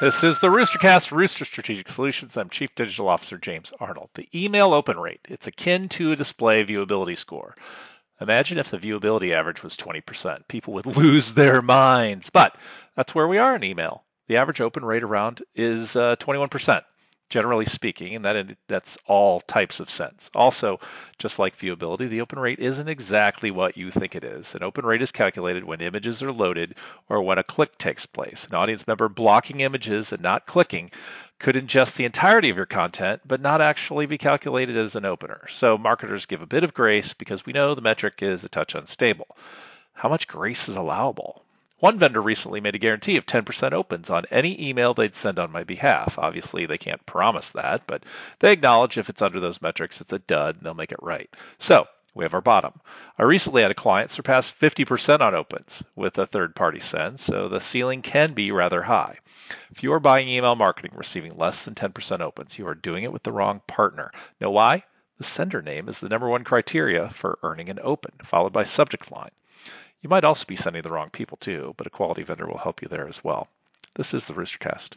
This is the Roostercast, Rooster Strategic Solutions. I'm Chief Digital Officer James Arnold. The email open rate, it's akin to a display viewability score. Imagine if the viewability average was 20%. People would lose their minds. But that's where we are in email. The average open rate around is uh, 21% generally speaking, and that that's all types of sense. Also, just like viewability, the open rate isn't exactly what you think it is. An open rate is calculated when images are loaded or when a click takes place. An audience member blocking images and not clicking could ingest the entirety of your content, but not actually be calculated as an opener. So marketers give a bit of grace because we know the metric is a touch unstable. How much grace is allowable? One vendor recently made a guarantee of 10% opens on any email they'd send on my behalf. Obviously, they can't promise that, but they acknowledge if it's under those metrics, it's a dud and they'll make it right. So, we have our bottom. I recently had a client surpass 50% on opens with a third party send, so the ceiling can be rather high. If you are buying email marketing receiving less than 10% opens, you are doing it with the wrong partner. Know why? The sender name is the number one criteria for earning an open, followed by subject line. You might also be sending the wrong people too, but a quality vendor will help you there as well. This is the Roostercast.